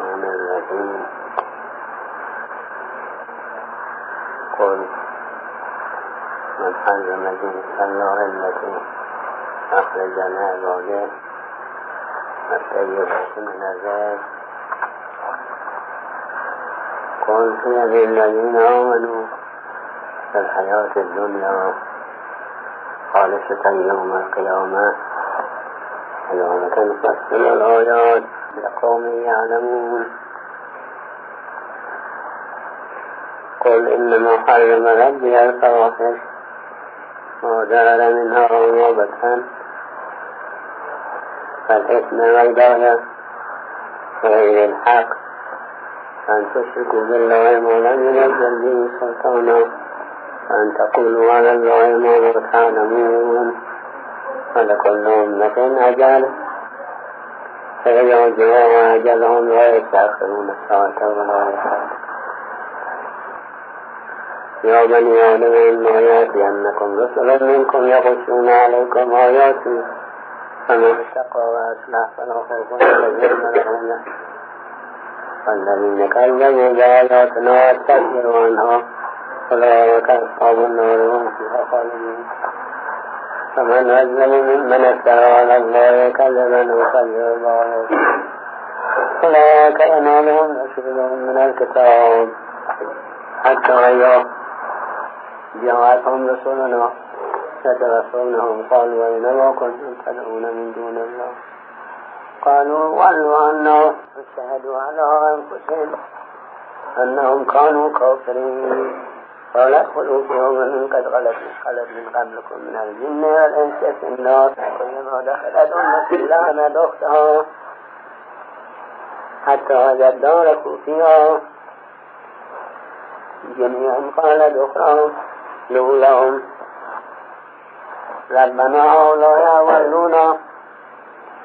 الرحمن الرحيم قل من حرم جنس الله التي أخرج لعباده الطيبات من الرزق قل هي للذين آمنوا في الحياة الدنيا خالصة يوم القيامة كذلك نفصل الآيات لقوم يعلمون. قل إنما حرم ربي الفواحش ظهر منها بطن فالإثم والبغي وغير الحق. أن تشركوا بالله ما لم ينزل به سلطانا. وأن تقولوا على الله ما لا تعلمون. ولكل أمة أجل فإذا جاء أجلهم لا يستأخرون الساعة ولا يستأخرون يا بني آدم إما يأتينكم رسل منكم يقصون عليكم آياتي فمن اتقى وأصلح فلا خوف عليهم ولا هم يحزنون والذين كذبوا بآياتنا واستكبروا عنها أولئك أصحاب النار هم فيها خالدون فمن أظلم ممن افترى على الله كذبا وكذب عليه أولئك ينالهم نصيبهم من الكتاب. حتى إذا جاءتهم رسلنا يتوفونهم قالوا أينما كنتم تدعون من دون الله. قالوا ولوا عنا وشهدوا على أنفسهم أنهم كانوا كافرين. قال ادخلوا في أمم قد غلت خلت من قبلكم من الجن والإنس في النار. كلما دخلت أمة لعنت أختها حتى إذا اداركوا فيها جميعا قالت أخراهم لولاهم. ربنا هؤلاء أولونا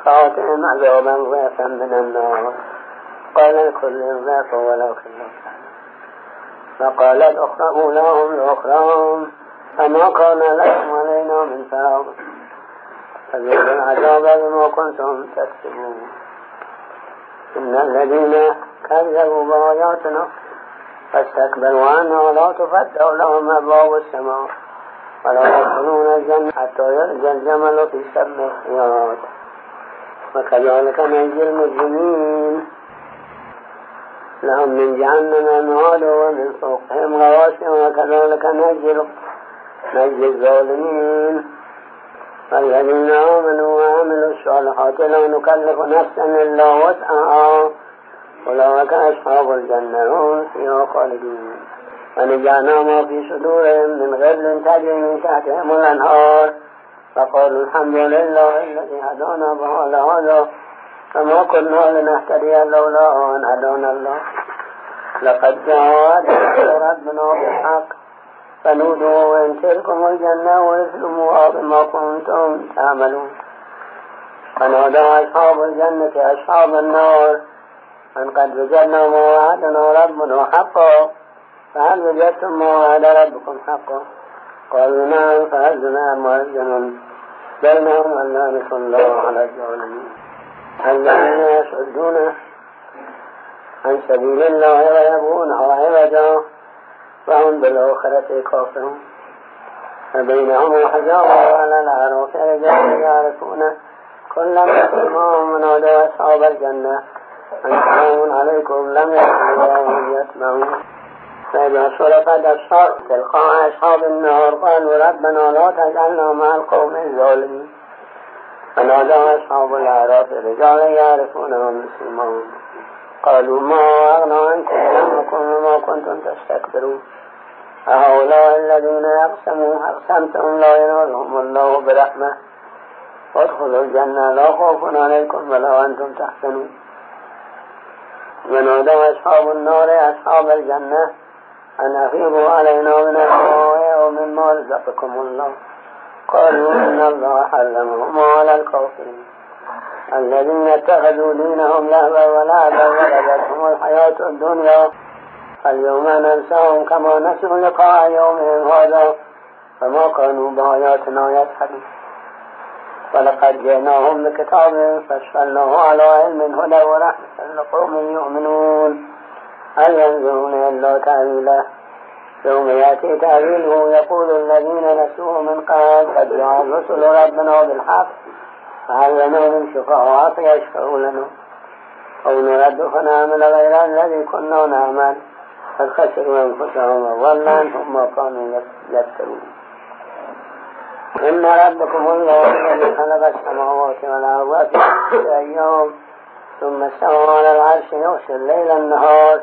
فأعطهم عذابا ضعفا من النار. قال الكل ضعف ولكن لا فقالت أخرى لهم لأخراهم فما كان لكم علينا من فاض فذوقوا العذاب بما كنتم تكسبون. إن الذين كذبوا بآياتنا فاستكبروا عنها ولا تفتح لهم أبواب السماء ولا يدخلون الجنة حتى يلجى الجمل في سم الخياط وكذلك نجزي المجرمين لهم من جهنم مهاد ومن فوقهم غواشي وكذلك نجزي نجزي الظالمين. والذين آمنوا وعملوا الصالحات. لا نكلف نفسا إلا وسعها. أولئك أصحاب الجنة هم فيها خالدون. ونجعنا ما في صدورهم من غل تجري من تحتهم الأنهار. فقالوا الحمد لله الذي هدانا بهذا فما كنا لنهتدي لولا أن هدانا الله. لقد جاءت ربنا بالحق. فنودوا وإن تلكم الجنة وإثموا بما كنتم تعملون. فنادى أصحاب الجنة أصحاب النار. أن قد وجدنا ما وعدنا ربنا حقا. فهل وجدتم ما وعد ربكم حقا؟ قالوا نعم فأذنا مؤذن بينهم أن لعنة الله على الظالمين الذين يصدون عن سبيل الله ويبغونها عوجا وهم بالآخرة كافرون؟ فبينهم حجاب على الأعراف رجال يعرفون كلا بسمهم ونادى أصحاب الجنة. أن سلام عليكم. لم وهم يسمعون. فإذا صرفت الصار تلقاء أصحاب النار قالوا ربنا لا تجعلنا مع القوم الظالمين. فنادى أصحاب الأعراف رجالا يعرفونهم بسمهم قالوا ما أغنى عنكم جمعكم وما كنتم تستكبرون أهؤلاء الذين يقسمون أقسمتم لا ينالهم الله برحمة وادخلوا الجنة لا خوف عليكم ولا أنتم تحزنون ونادى أصحاب النار أصحاب الجنة أن أفيضوا علينا من الماء ومما رزقكم الله. قالوا إن الله حرمهما على الكافرين الذين اتخذوا دينهم لهوا ولعبا ولدتهم الحياة الدنيا. اليوم ننساهم كما نسوا لقاء يومهم هذا فما كانوا بآياتنا يجحدون. ولقد جئناهم بكتاب فاشفلناه على علم هدى ورحمة لقوم يؤمنون. هل ينظرون إلا تأويله يوم يأتي تأويله يقول الذين نسوه من قبل قد جاء رسل ربنا بالحق فهل لنا من شفعاء فيشفعوا لنا؟ أو نرد فنعمل غير الذي كنا نعمل قد خسروا أنفسهم وضل عنهم ما كانوا يفترون إن ربكم الله الذي خلق السماوات والأرض في أيام ثم استوى على العرش يغشي الليل النهار.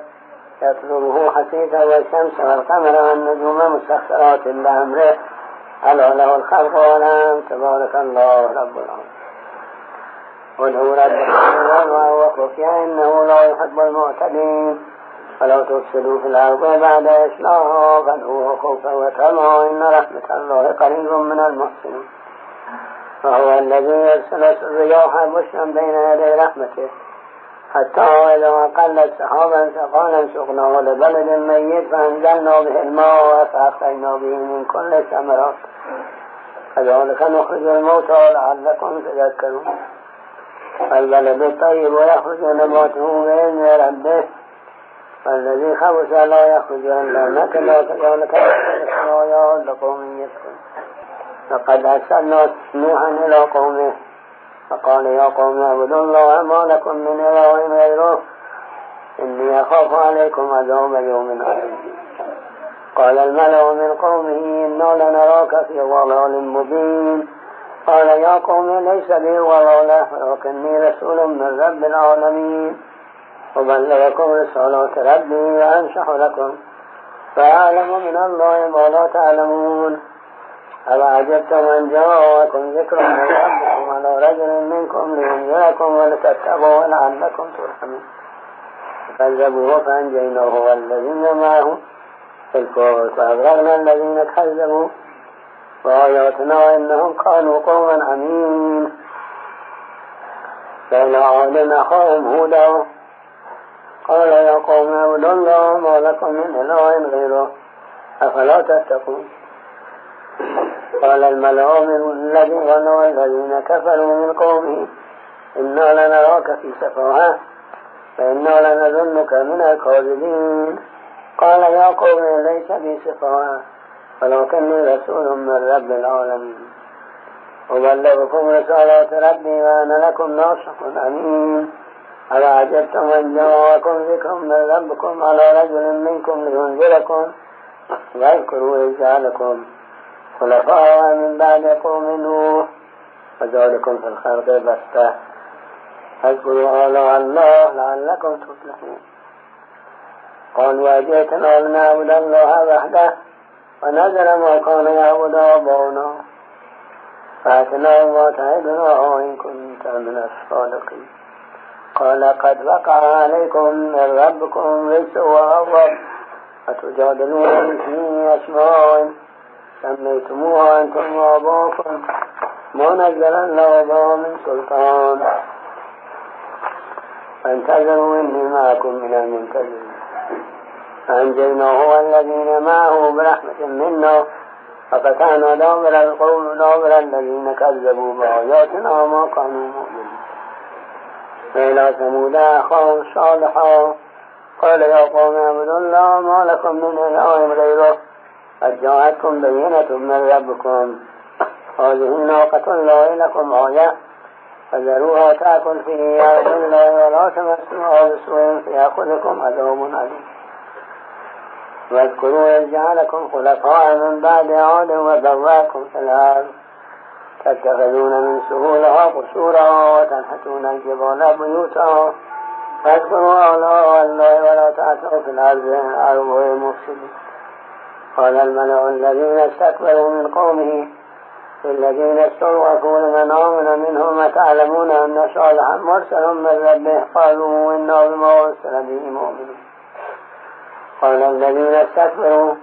يطلبه حثيثا والشمس والقمر والنجوم مسخرات بأمره. ألا له الخلق والأمر تبارك الله رب العالمين. وادعوا ربكم وخفيا إنه لا يحب المعتدين. فلا تفسدوا في الأرض بعد إصلاحها فادعوه خوفا وطمعا إن رحمة الله قريب من المحسنين. فهو الذي يرسل الرياح بشرا بين يدي رحمته. حتى إذا أقلت سحابا ثقالا سقناه لبلد ميت فأنزلنا به الماء فأخرجنا به من كل الثمرات كذلك نخرج الموتى لعلكم تذكرون البلد الطيب ويخرج نباته بإذن ربه. والذي خبث لا يخرج إلا نكدا كذلك الآيات لقوم يسكن لقد أرسلنا نوحا إلى قومه. فقال يا قوم اعبدوا الله ما لكم من إله غيره. إني أخاف عليكم عذاب يوم عظيم. قال الملأ من قومه إنا لنراك في ضلال مبين. قال يا قوم ليس بي ضلالة ولكني رسول من رب العالمين. أبلغكم رسالات ربي وأنشح لكم. فأعلم من الله ما لا تعلمون. أفعجبتم أن جاءكم ذكر من ربكم؟ على رجل منكم لينذركم ولتتقوا ولعلكم ترحمون. فكذبوه فأنجيناه والذين معه في الفلك وأغرقنا الذين كذبوا. وآياتنا إنهم كانوا قوما عمين فإلى عاد أخاهم هودا. قال يا قوم اعبدوا الله ما لكم من إله غيره. أفلا تتقون؟ قال الملأ من الذين ظنوا الذين كفروا من قومه إنا لنراك في سفاهة فإنا لنظنك من الكاذبين. قال يا قوم ليس بي سفاهة ولكني رسول من رب العالمين. أبلغكم رسالات ربي وأنا لكم ناصح أمين. أفعجبتم أن جاءكم ذكر من ربكم على رجل منكم لينذركم واذكروا إذ جعلكم خلفاء من بعد قوم نوح وذلكم في الخلق بسطة. فاذكروا آلاء الله لعلكم تفلحون. قالوا أجئتنا لنعبد الله وحده ونزل ما كان يعبد آباؤنا فأتنا ما تعدنا إن كنت من الصادقين. قال قد وقع عليكم من ربكم رجس وغضب أتجادلون في أسماء؟ سميتموها أنتم وأباكم ما نزل الله بها من سلطان. فانتظروا إني معكم من المنتظرين فأنجيناه والذين معه برحمة منا فقطعنا دابر القوم دابر الذين كذبوا بآياتنا وما كانوا مؤمنين. وإلى ثمود أخاهم صالحا. قال يا قوم اعبدوا الله ما لكم من إله غيره. قد جاءتكم بينة من ربكم. هذه ناقة الله لكم آية فذروها تأكل في أرض الله ولا تمسوها بسوء فيأخذكم عذاب عليم. واذكروا إذ جعلكم خلفاء من بعد عاد وبواكم في الأرض. تتخذون من سهولها قصورا وتنحتون الجبال بيوتا. فاذكروا آلاء الله ولا تعثوا في الأرض. أرض مفسدين. قال الملأ الذين استكبروا من قومه الذين استضعفوا لمن آمن منهم أتعلمون أن صالحا مرسل من ربه؟ قالوا إنا بما أرسل به مؤمنون. قال الذين استكبروا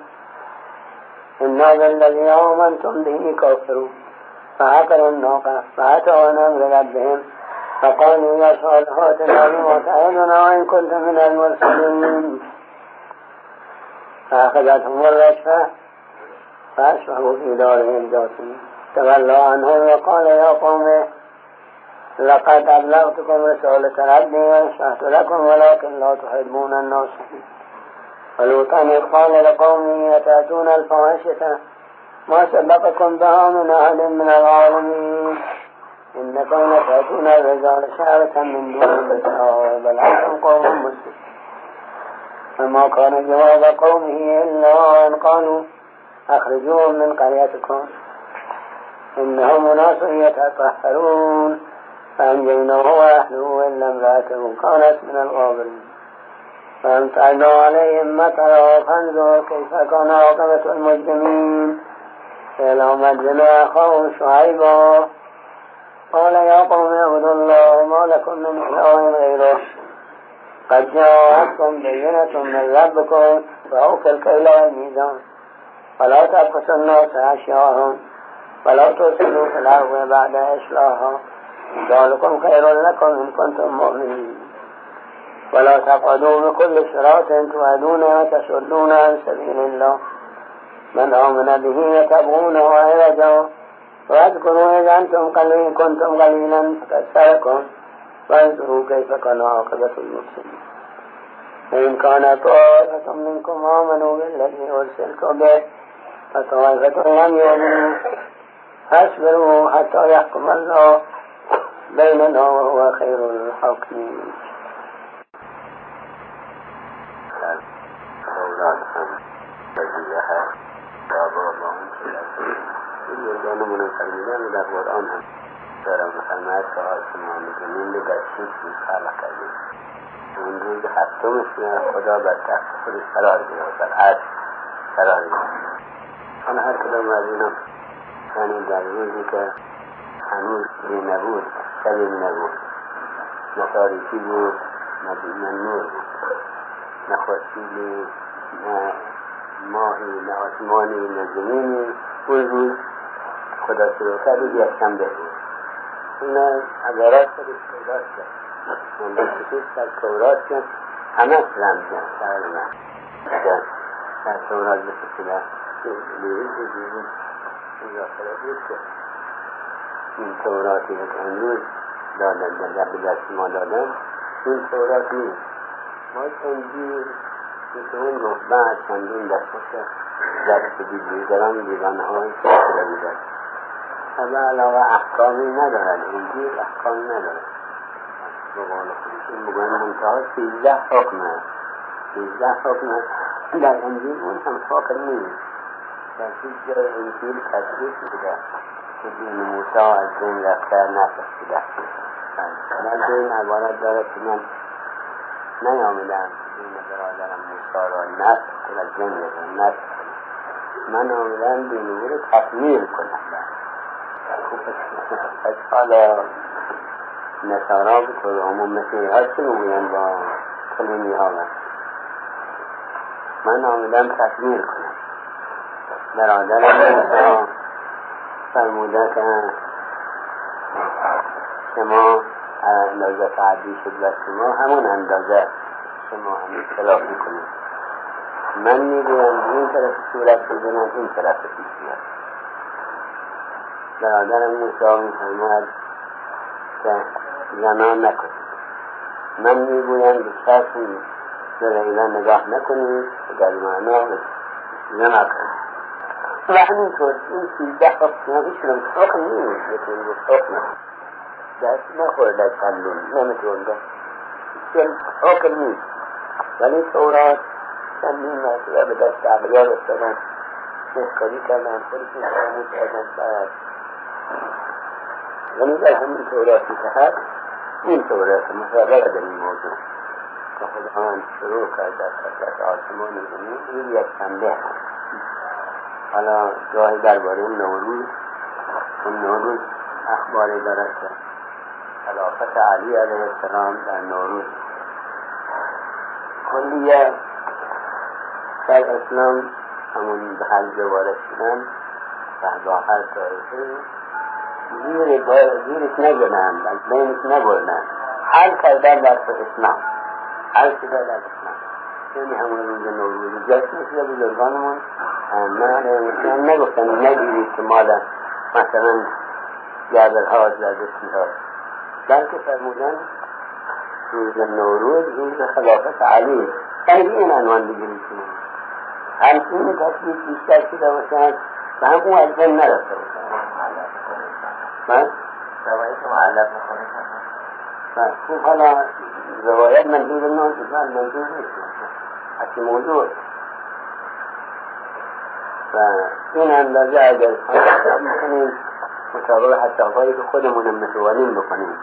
إنا بالذي آمنتم به كافرون. فعقلوا الناقة فأتوا عن أمر ربهم. فقالوا يا صالحات بما تعدنا وإن كنت من المرسلين. فأخذتهم الرجفة فأصبحوا في دارهم جاثمين تولى عنه وقال يا قوم لقد أبلغتكم رسالة ربي ونشأت لكم ولكن لا تحبون الناصحين ولوطا إذ قال لقومه أتأتون الفواحشة ما سبقكم بها من أحد من العالمين. إنكم لتأتون الرجال شهرة من دون النساء بل أنتم قوم مسلمون. فما كان جواب قومه إلا أن قالوا أخرجوهم من قريتكم. إنهم أناس يتطهرون. فأنجيناه وأهله إلا امرأته كانت من الغابرين. فأمطرنا عليهم مطرا فانظر كيف كان عاقبة المجرمين. إلى مدين أخاه شعيبا. قال يا قوم اعبدوا الله ما لكم من إله غيره. قد جاءتكم بينة من ربكم فأوفوا الكيل والميزان ولا تبخسوا الناس أشياءهم ولا ترسلوا في الأرض بعد إصلاحها ذلكم خير لكم إن كنتم مؤمنين. ولا تقعدوا بكل صراط توعدون وتصدون عن سبيل الله. من آمن به يتبغونه عوجا وأذكروا إذ أنتم قليل كنتم قليلا فكثركم وانظروا كيف كان عاقبة المفسدين فإن كان طائفة منكم آمنوا بالذي أرسلت به فطائفة لم يؤمنوا. فاصبروا حتى يحكم الله بيننا وهو خير الحاكمين. یگان منفرمیدن در قرآن هم دارم. محمد که آسمان زمین رو در شیش خلق کرده اون روز هفتمش خدا بر تخت خودش قرار گرفت بر عرش قرار گرفت حالا هر کدام از اینا یعنی در روزی که هنوز دی نبود شبی نبود. نه تاریکی بود نه نور بود. نه خورشیدی نه ماهی نه آسمانی نه زمینی. اون روز خدا شروع کرد یک شنبه بود. این عبارات خودش تورات کرد. من بخصوص در تورات که همه رمزن تقریبا در تورات بخصوص لیروز و دیروز مذاکره بود که این توراتی که امروز دادن در به دست ما دادن. این تورات نیست. ما که اون گفت بعد چندین دستش دست دیگران دیوانه های بودن. و علاوه احکامی ندارد انجیل احکام ندارد به قول خودشون بگوین منتها سیزده حکمه سیزده حکمه در انجیل اون هم حکم نیست. در هیچ جای انجیل تصریح شده که دین موسی از دین رفته نسخ شده در این عبارت داره که من نیامدم. دین برادرم موسی را نسخ کنم جن نسخ من آمدم دین او رو تکمیل کنم. حالا نصارا به طور عموم مسیحی ها چه می‌گوین با کلینی ها من آمدم تکمیل کنم. برادرم موسی فرموده که شما اندازه تعدی شد و شما همون اندازه شما هم اختلاف می‌کنید. من می‌گویم این طرف صورت بزنم این طرف پیش بیاد برادرم موسی میفرماید که زنا نکنید من می‌گویم به کسی به لیلا نگاه نکنید در معنا زنا کنید و همینطور این سیزده حکم هیچ حکم نیست بتونید گفت حکم دست نخورده چندون نمیتون گفت حکم نیست. ولی تورات چندین مرتبه به دست اغیار افتادن نسکاری کردن خودشون فراموش کردن بعد ولی در همین توراتی که هست این تورات مطابق در این موضوع. که خداوند شروع کرد در خطرت آسمان زمین یک شنبه هست حالا گاهی درباره نوروز اون نوروز اخباری دارد که خلافت علی علیه السلام در نوروز کلیه در اسلام همون به حل وارد شدن و با هر طایفه زیر زیرش نگرن از بینش نبرنن حل کردن در اسلام. حل شده در اسلام. یعنی همون روز نوروز. جشن مثل بزرگانمون. من نگفتن نگیرید که مال مثلا جبل ها زردشتی ها بلکه فرمودن روز نوروز روز خلافت علی. یعنی این عنوان بگیرید همچنین تصویر بیشتر شده باشن و هم اون از بین نرفته باشن ما؟ زواياكم على أنا زوايا منجوزة من أنت فاهم منجوزة حتى موجود فهنا بجاء الخلق متابعة حتى غير خودمون متوانين بقنين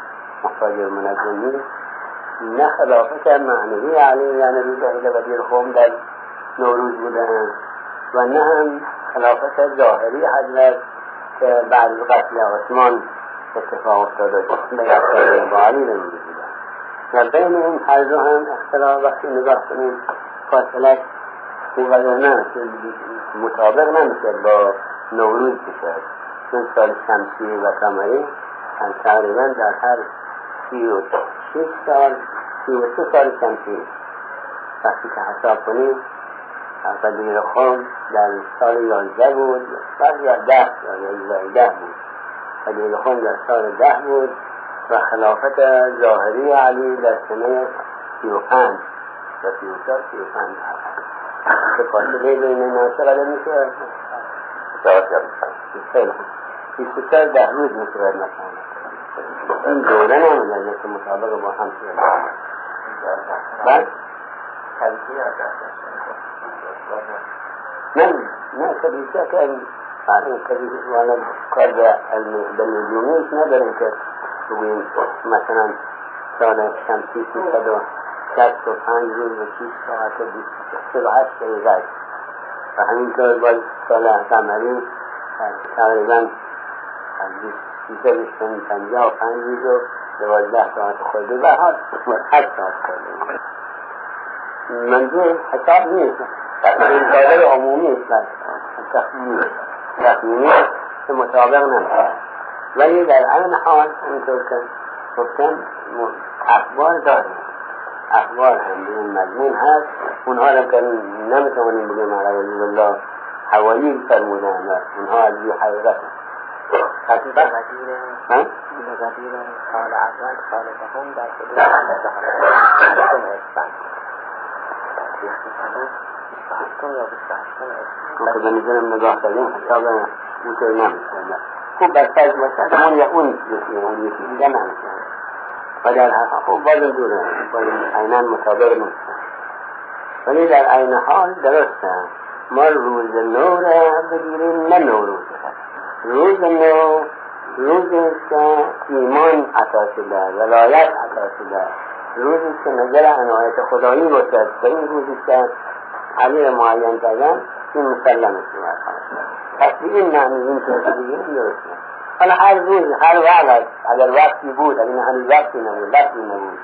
محتاج المنازلين نخلاقك معنوية عليه يعني بجاهل بدير خوم دل نوروز بدان وأنهم خلافة ظاهري حضرت که بعد قتل عثمان اتفاق افتاده به با علی رو و بین این هر دو هم اختلاف وقتی نگاه کنیم فاصله خوب نه مطابق نمیشه با نوروز بشه. چون سال شمسی و کمری تقریبا در هر سی و شش سال سی و سه سال شمسی. وقتی که حساب کنیم قدیر خون در سال یازده بود یا ده یا ده بود. قدیر خون در سال ده بود و خلافت ظاهری علی در سنه سی و پنج. و سی و چار سی و پنج. که فاصله بین اینا چقدر میشه؟ خیلی خوب. بیست و چار ده روز میشه باید این دوره نمیده که مطابق با هم شده. بعد؟ نه آره کلیسا والا کار به علم به نجومیش نداریم که بگوییم مثلا سال شمسی سیصد و شست و پنج روز و شیش ساعت و بیست و هشت دقیقه و همینطور باز سال قمری تقریبا سیصد و پنجاه و پنج روز و دوازده ساعت خورده و هشت ساعت خورده. منظور حساب نیست. این عمومی است تخمینی که مطابق نمیشه ولی در این حال همینطور که گفتم أخبار داریم أخبار هم به این مضمون هست اونها را که نمیتوانیم بگیم علی الله حوالی فرمودن و اونها از بی حقیقت حقیقت غدیر نظرم نگاه خوب اون اون یکی خوب دوره. نیست ولی در عین حال درسته. ما روز نو را بگیریم نه نوروز. روز نو روزی که ایمان عطا شده ولایت عطا شده روزی که نظر عنایت خدایی باشد به این روزی که علی معین کردن این مسلم است پس به این معنی این که بگیریم درسته حالا هر روز هر وقت اگر وقتی بود اگر هنوز وقتی نبود وقتی نبود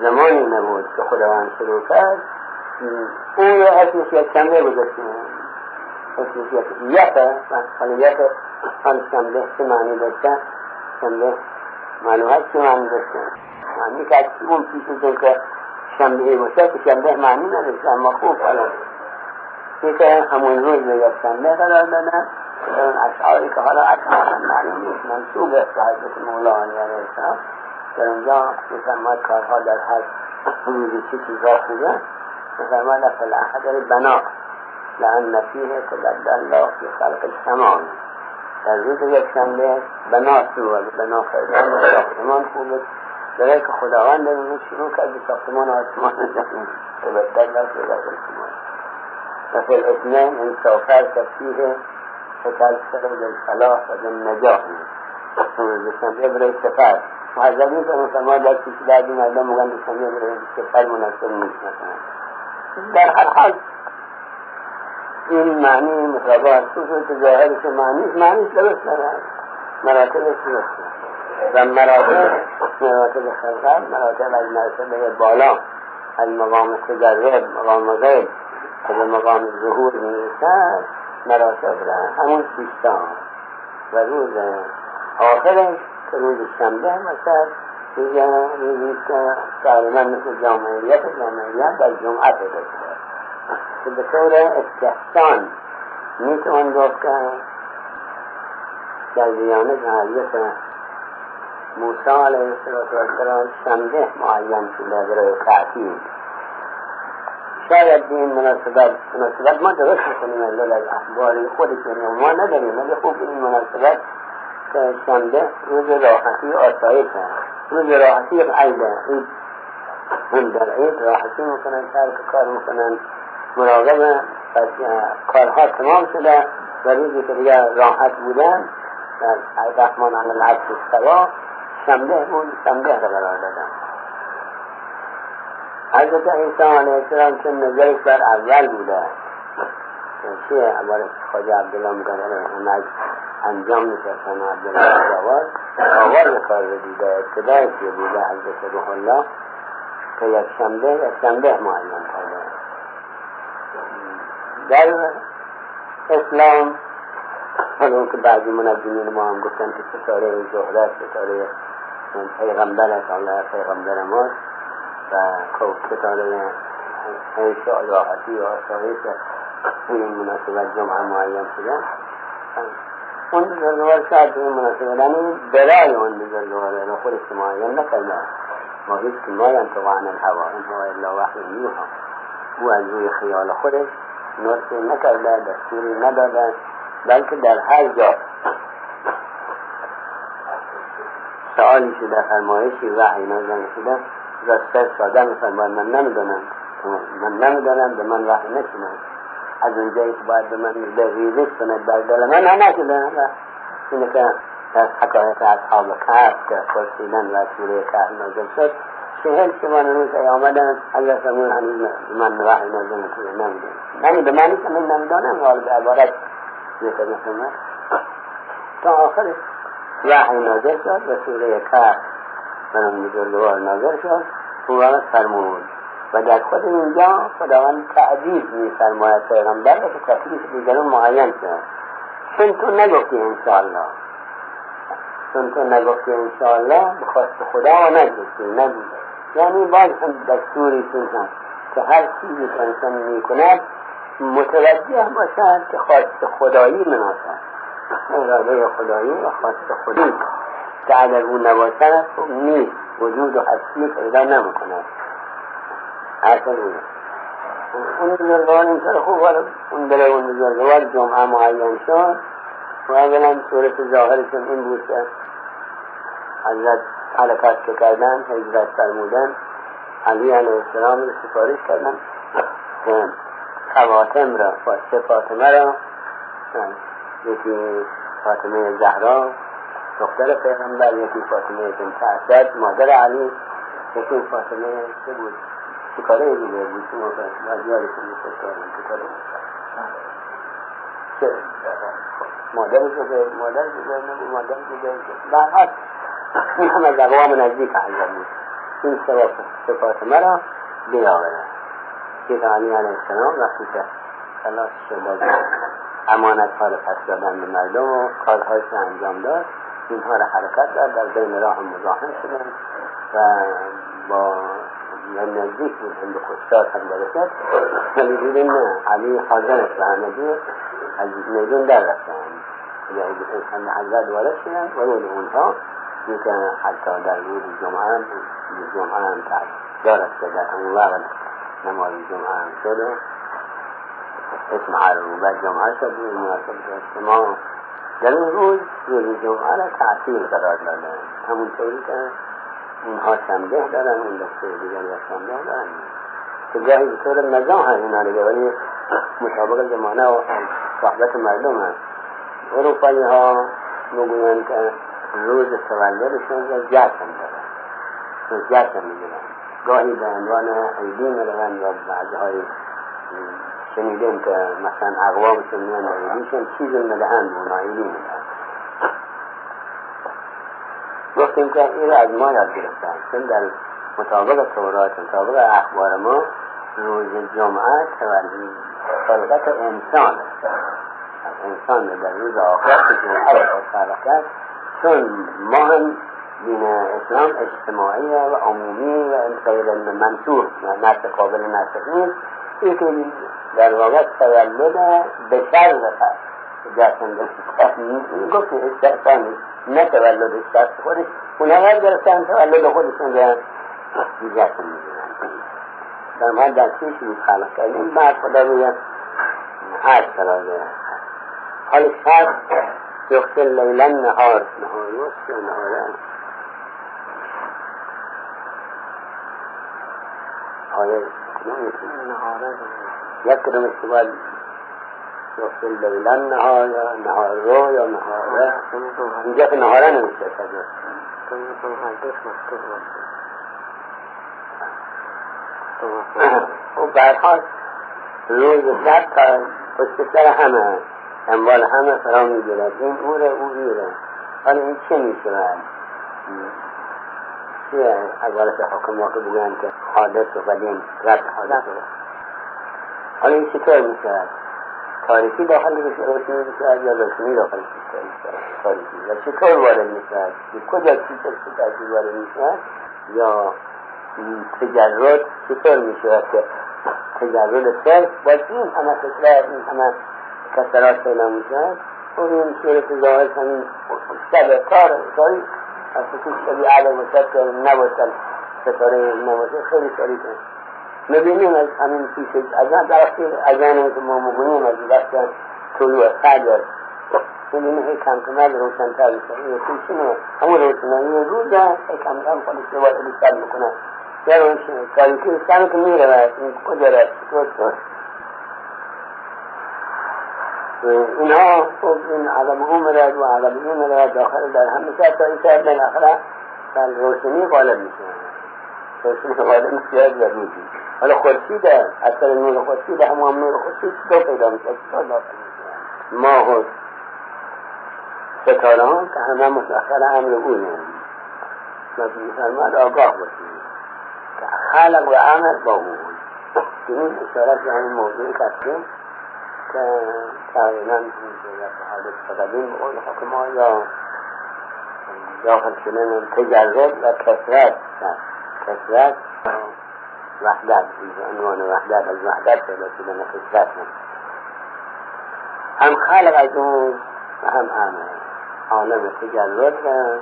زمانی نبود که خداوند شروع کرد اون رو اسمش یک شنبه گذاشتیم. اسمش یک یکه. حالا یکه آن شنبه چه معنی داشته؟ شنبه معلومت چه معنی داشته؟ معنی که از اون پیش که يحكم به وشك يشبه معنينا الإنسان مخوف ولا يكاين خمون هيد يتسمى فلا لنا فلان أشعاري كهلا أشعار معلومين منسوبة صحابة المولان يعني الإسلام فلان جاء يسمى كارها در هر حدود شكي غافلة فما لك الأحد البناء لأن فيه تبدل الله في خلق السماوات. در روز یک شنبه بنا سوال بنا خیلی. ساختمان خوب كذلك خداوند به شروع کرد به ساختمان آسمان و زمین که بدتر نشد از آسمان و فی الاثنین انصافر تفسیر تکلسل و بالفلاح و بالنجاح دوشنبه برای سفر. محضر نیست که مسلمان در کسی بعد این مردم مگن دوشنبه برای سفر مناسب نیست مثلا. در هر حال این معنی متابعه خصوص که ظاهرش معنیش معنیش درست نرد مراتبش درست نرد و مراتب مراتب خلقت مراتب از مرتبه بالا از مقام تجرب مقام غیب که به مقام ظهور می‌رسد مراتب را همون شیشتا و روز آخرش که روز شنبه مثل روز روزی که تقریبا مثل جامعیت جامعیت در جمعه پیدا که به طور استحسان می‌توان گفت که در دیانه حضرت موسی علیه السلام شنبه معین شده برای تعطیل شاید به این مناسبت مناسبت ما درست می‌کنیم از اخباری خودشون ما نداریم ولی خوب این مناسبت که شنبه روز راحتی آسایش هست روز راحتی عید عید هم در عید راحتی می‌کنن ترک کار می‌کنن مراقب کارها تمام شده. و روزی که دیگر راحت بودن در رحمان عن العبد سوا شنبه بود شنبه را قرار دادن حضرت عیسی علیه السلام که نظرش بر اول بوده چیه عبارت خواجه عبدالله می‌کنه همه انجام و عبدالله آواز آواز کار رو دیده ابتدای چیه بوده حضرت روح الله که یک شنبه یک شنبه معین کرده در اسلام حالا که بعضی منجمین ما هم گفتن که ستاره زهره ستاره پیغمبر است الله پیغمبر ماست و ستاره انشاء راحتی و آسایش این مناسبت جمعه معین شده. اون بزرگوار شاید این مناسبت یعنی برای اون بزرگوار رو خودش معین نکرده ما هیچ که ما ینطق عن الهوا این هو الا وحی یوحا أو از روی خیال خودش نطقی نکرده دستوری نداده بلکه در هر جا سوالی شده فرمایشی وحی نازل شده راسته ساده میفرماید من نمی‌دانم. من نمی‌دانم به من وحی نشده از اونجایی که باید به من به ریزش کند در دل من هم نشده اینه که در حکایت اصحاب کهف که پرسیدن و سوره کهف نازل شد چهل شبان روز ای آمدن حضرت امون هنوز من وحی نازل نشده نمی‌دانم نمی‌دانم معنی که من نمی‌دانم حال به عبارت خدمت تا آخرش وحی نازل شد و سوره کهف من بزرگوار نازل شد او فرمود. و در خود اینجا خداوند تعدید می فرماید پیغمبر که تکلیف دیگران معین شد. چون تو نگفتی انشاءالله. چون تو نگفتی انشاءالله بخواست خدا و نگفتی نبود یعنی باز هم دستوری چون که هر چیزی که انسان می کند متوجه باشد که خواست خدایی مناسب. اراده خدایی و خواست خودی. که اگر او نباشد خب نیست وجود و هستی پیدا نمی‌کند. حرف اونه اون بزرگوار اینطور خوب اون دل اون بزرگوار جمعه معین شد. و اولا صورت ظاهرشون این بود که حضرت حرکات که کردن هجرت فرمودن علی علیه السلام رو سفارش کردن. که خواتم را فاطمه را. یکی فاطمه زهرا دختر پیغمبر یکی فاطمه بنت اسد مادر علی یکی فاطمه چه بود؟ چیکاره دیگه بود؟ شما باید یادتون میشه چیکاره مادر زبیر مادر زبیر نبود مادر زبیر برحال این از اقوام نزدیک حضر بود. این سه فاطمه را بیاورد که علی علیه السلام وقتی که خلاص شد امانت ها رو پس دادن به مردم و کارهایش رو انجام داد. اینها رو حرکت داد در بین راه مزاحم شدن و با نزدیک بود هند خوشتار هم برسد ولی دیدیم نه علی حاضرش و همه دور از میدون در رفتن. هم حضرت وارد شدن و رود اونها که حتی در روز جمعه هم جمعه هم دارد که در همون وقت نماز جمعه هم شد اسم عربوبت جمعه شد این مناسبت اجتماع در اون روز روز جمعه را تعطیل قرار دادن. همون طوری که اینها شنبه دارن اون دسته دیگر یا شنبه دارن. که گاهی به طور مزاح اینا دیگه ولی مطابق زمانه و صحبت مردم هست. اروپایی ها می‌گویند که روز تولدشون را جشن دارن. جشن می‌گیرن. گاهی به عنوان عیدی می‌روند یا بعضی های شنیدیم که مثلا اقوامشون میان نایلیشون چیز مدهن و نایلی می‌دهن گفتیم که این از ما یاد گرفتن چون در مطابق تورات مطابق اخبار ما روز جمعه خلقت انسان انسان در روز آخر که جمعه خلقت چون ما هم دین اسلام اجتماعی و عمومی و غیر منصور نسل قابل نسل نیست. یکی در واقع تولد بشر جسم گفت استحسان نه تولد دست خودش. اونها هم گرفتن تولد خودشون رو جسم می‌دونن در ما دستی شروع خلق کردیم. بعد خدا روی هر قرار حال شب یخشل لیلا نهار نهار و نهارن آیه نهاره یک کدومش که باید یخشل لیلا نهار یا نهار رو یا نهاره؟ اینجا که نهاره نمیشه کجا او برحال روز شب تا پشت سر همه. اموال همه فرا می‌گیرد این اوره او ایره. حالا این چه می‌شود؟ چیه؟ اولش حکم ها که بگن که حادث و قدیم رد حادث حالا این چطور می‌شود تاریخی داخل روشنی می‌شود یا روشنی داخل تاریخی. و چطور وارد می‌شود؟ کجا چطور چطور وارد می‌شود؟ یا تجرد چطور می‌شود که تجرد صرف با این همه فکرات این همه کسرات پیدا می‌شود. و این صورت ظاهر همین شب کار کاری از خصوص شبی علی باشد که نباشد. ستاره نباشد خیلی شریفه می‌بینیم از همین پیش از درختی اجانه که ما مگونیم از وقت طلوع فجر می‌بینیم هی کم کمال روشنتر میشه. این پیشینه همون روشنایی روز هی کم کم خودش رو باید بیشتر می‌کنه. یا روشن تاریکی سر که میره این کجا رفت؟ چطور شد؟ اینها خب این عدم او مرد و عدم این مرد داخل در همیشه تا این شاید بالاخره در روشنی غالب میشه روشنی غالب میشه و حالا خورشید اثر نور خورشید همون نور خورشید دو پیدا میشه ماه و ستاره ها که همه مسخر امر اونه. و میفرماد آگاه باشید. که خلق و عمل با اون این اشارت به همین موضوعی کردیم که تقریبا حادث قدیم به قول حکما یا داخل شدن تجرد و کسرت کسرت وحدت عنوان وحدت از وحدت پیدا شدن کسرت هم خلق از اون و هم عمل عالم تجرد و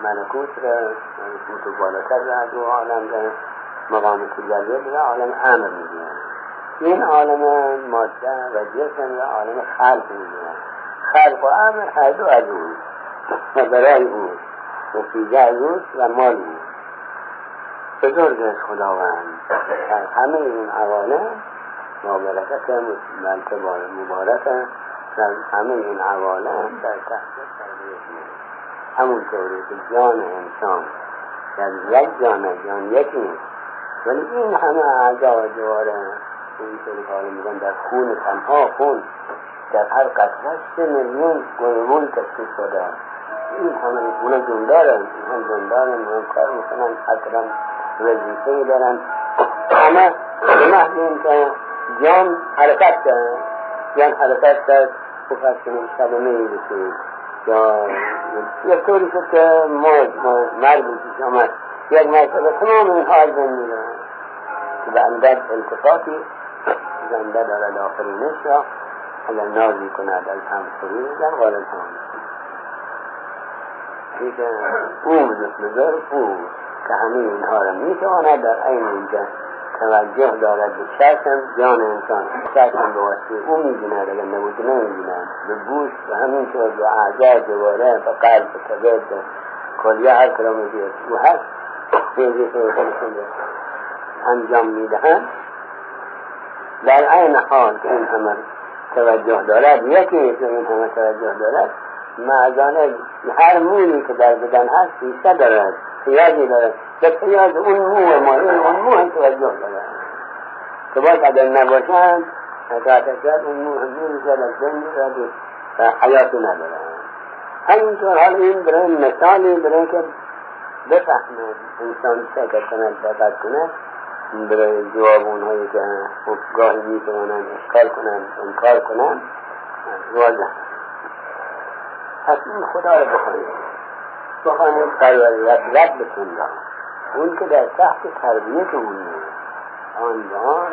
ملکوت را ملکوت بالاتر را از او عالم را مقام تجرد و عالم امر می‌گوید این عالم ماده و جسم و عالم خلق می‌گوید خلق و امر هر دو از او و برای او نتیجه از اوست و مال او بزرگ خداوند. در همه این عوالم با برکت مبارک در همه این عوالم در تحت تربیت همونطوری که جان انسان در یک جان جان یکی نیست. ولی این همه اعضا و جواره اینطوری که حالا میگن در خون تنها خون در هر قطره سه میلیون گلگول تشکیل شده. این همه اونا جندارن این هم جندارن این هم کار می‌کنن حتما وظیفه دارن همه محض این که جان حرکت کرد. جان حرکت کرد. کنیم صدمه ای بسید یا یک طوری شد که موج مرد پیش آمد یک مرتبه تمام اینها از بین میرن که به اندر التفاتی. زنده دارد آفرینش را اگر نازی کند از هم فرو در غالب هم. او مثل ظرف او. که همه اینها را می‌تواند در عین اینجا توجه دارد به شکم جان انسان شکم به واسطه او می‌بیند اگر نبود نمی‌بیند به گوش و همینطور به اعضا دوباره به قلب به کبد به کلیه هر کلامتی او هست. انجام می‌دهند. در عین حال که این همه توجه دارد یکی که این همه توجه دارد معذانه هر مولی که در بدن هست بیشتر دارد. پیازی دارد به پیاز اون مو ما اون مو هم توجه دارد که باید اگر نباشند اطاعت اون مو هم میرزد از بین میرد و حیاتی ندارد همینطور حال این برای مثالی برای که بفهمد انسان چه کند دقت کند برای جواب اونهایی که گاهی می‌توانند اشکال کنند انکار کنند واضح. پس این خدا رو بخوانید بخوانید پروریت رد بکن را اون که در تحت تربیت اون آن به آن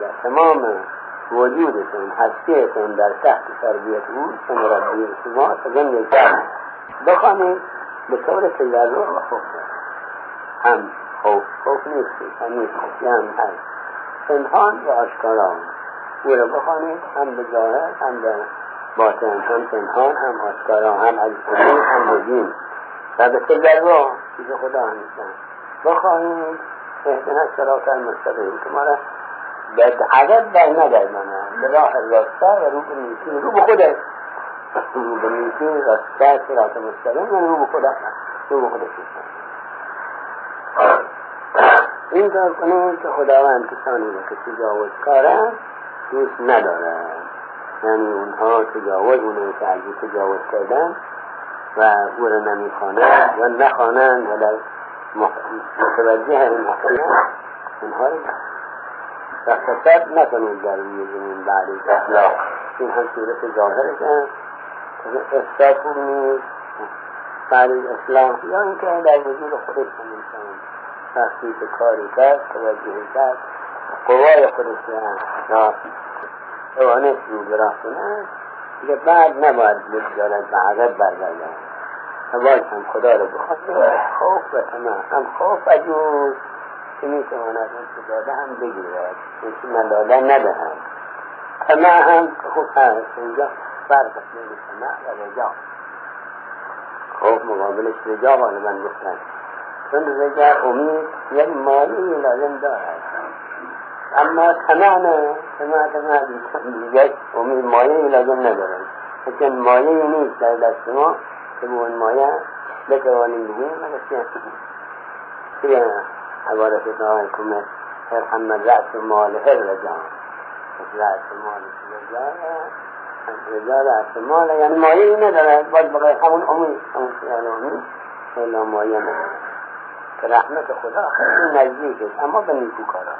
در تمام وجودتون هستیتون در تحت تربیت او که مربی شما سزن یکم بخوانید به طور تجربه و خوف هم خوف خوف نیست همین خوفی هم هست. پنهان و آشکارا. او را بخوانید هم به ظاهر هم به باطن هم پنهان هم آشکارا هم از هم بگین و به تجربه چیز خدا هستن بخواهید احتنا سرات المستقیم. که ما را به عدد در نگردانه به راه راسته و رو به نیکی رو به خودش. رو به نیکی راسته سرات مستقیم یعنی رو به خودش رو به خودش این کار کنه که خداوند کسانی رو که تجاوزکارن دوست نداره یعنی اونها تجاوز اونه که از تجاوز کردن و او را نمی‌خوانند یا نخوانند و در متوجه این احکام اونها رو و فساد نکنید در روی زمین بعد از اخلاق. این هم صورت ظاهرشن افساد خوب نیست. بعد از اسلام یا اینکه در وجود خودش انسان وقتی که کاری کرد توجه کرد. قوای خودش را توانست رو براه کنند دیگه بعد نباید بگذارد به عقب برگردد و باز هم خدا رو بخواد. خوف و تمام هم خوف عجوز که می تواند استفاده هم بگیرد. یکی ندادن ندهد طمع هم که خوب هست. اینجا فرق بین طمع و رجا خوف مقابلش رجا غالبا گفتن. چون رجا امید یک مالی لازم دارد. اما طمع نه طمع طمع دیگه امید مایه لازم ندارد لیکن مایه نیست در دست ما که به اون مایه بتوانیم بگیم مگه چیه عبارت آقای کمه ارحم رأس مال هر رجا رأس مال رجا رأس مال یعنی مایه ای نداره باید بقیه همون امید همون خیال امید خیلی مایه نداره که رحمت خدا خیلی نزدیک است اما به نیکو کارا